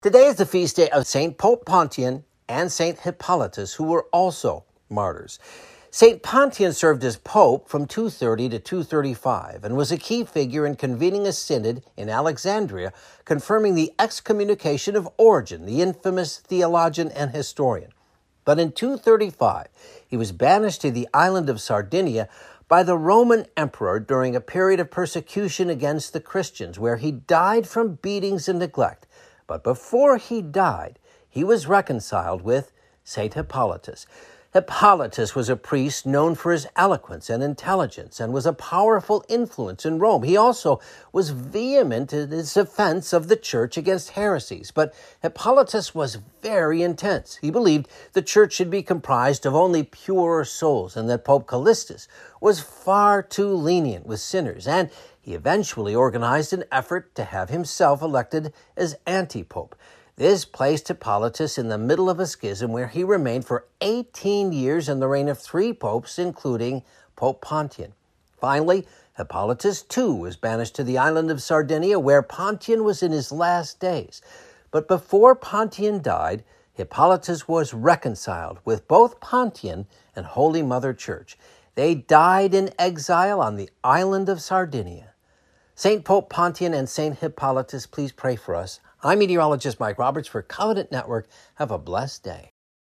Today is the feast day of St. Pope Pontian and St. Hippolytus, who were also martyrs. St. Pontian served as pope from 230 to 235 and was a key figure in convening a synod in Alexandria confirming the excommunication of Origen, the infamous theologian and historian. But in 235, he was banished to the island of Sardinia by the Roman emperor during a period of persecution against the Christians, where he died from beatings and neglect. But before he died, he was reconciled with St. Hippolytus. Hippolytus was a priest known for his eloquence and intelligence and was a powerful influence in Rome. He also was vehement in his defense of the church against heresies. But Hippolytus was very intense. He believed the church should be comprised of only pure souls and that Pope Callistus was far too lenient with sinners. And he eventually organized an effort to have himself elected as anti pope. This placed Hippolytus in the middle of a schism where he remained for 18 years in the reign of three popes, including Pope Pontian. Finally, Hippolytus too was banished to the island of Sardinia, where Pontian was in his last days. But before Pontian died, Hippolytus was reconciled with both Pontian and Holy Mother Church. They died in exile on the island of Sardinia. St. Pope Pontian and St. Hippolytus, please pray for us. I'm meteorologist Mike Roberts for Covenant Network. Have a blessed day.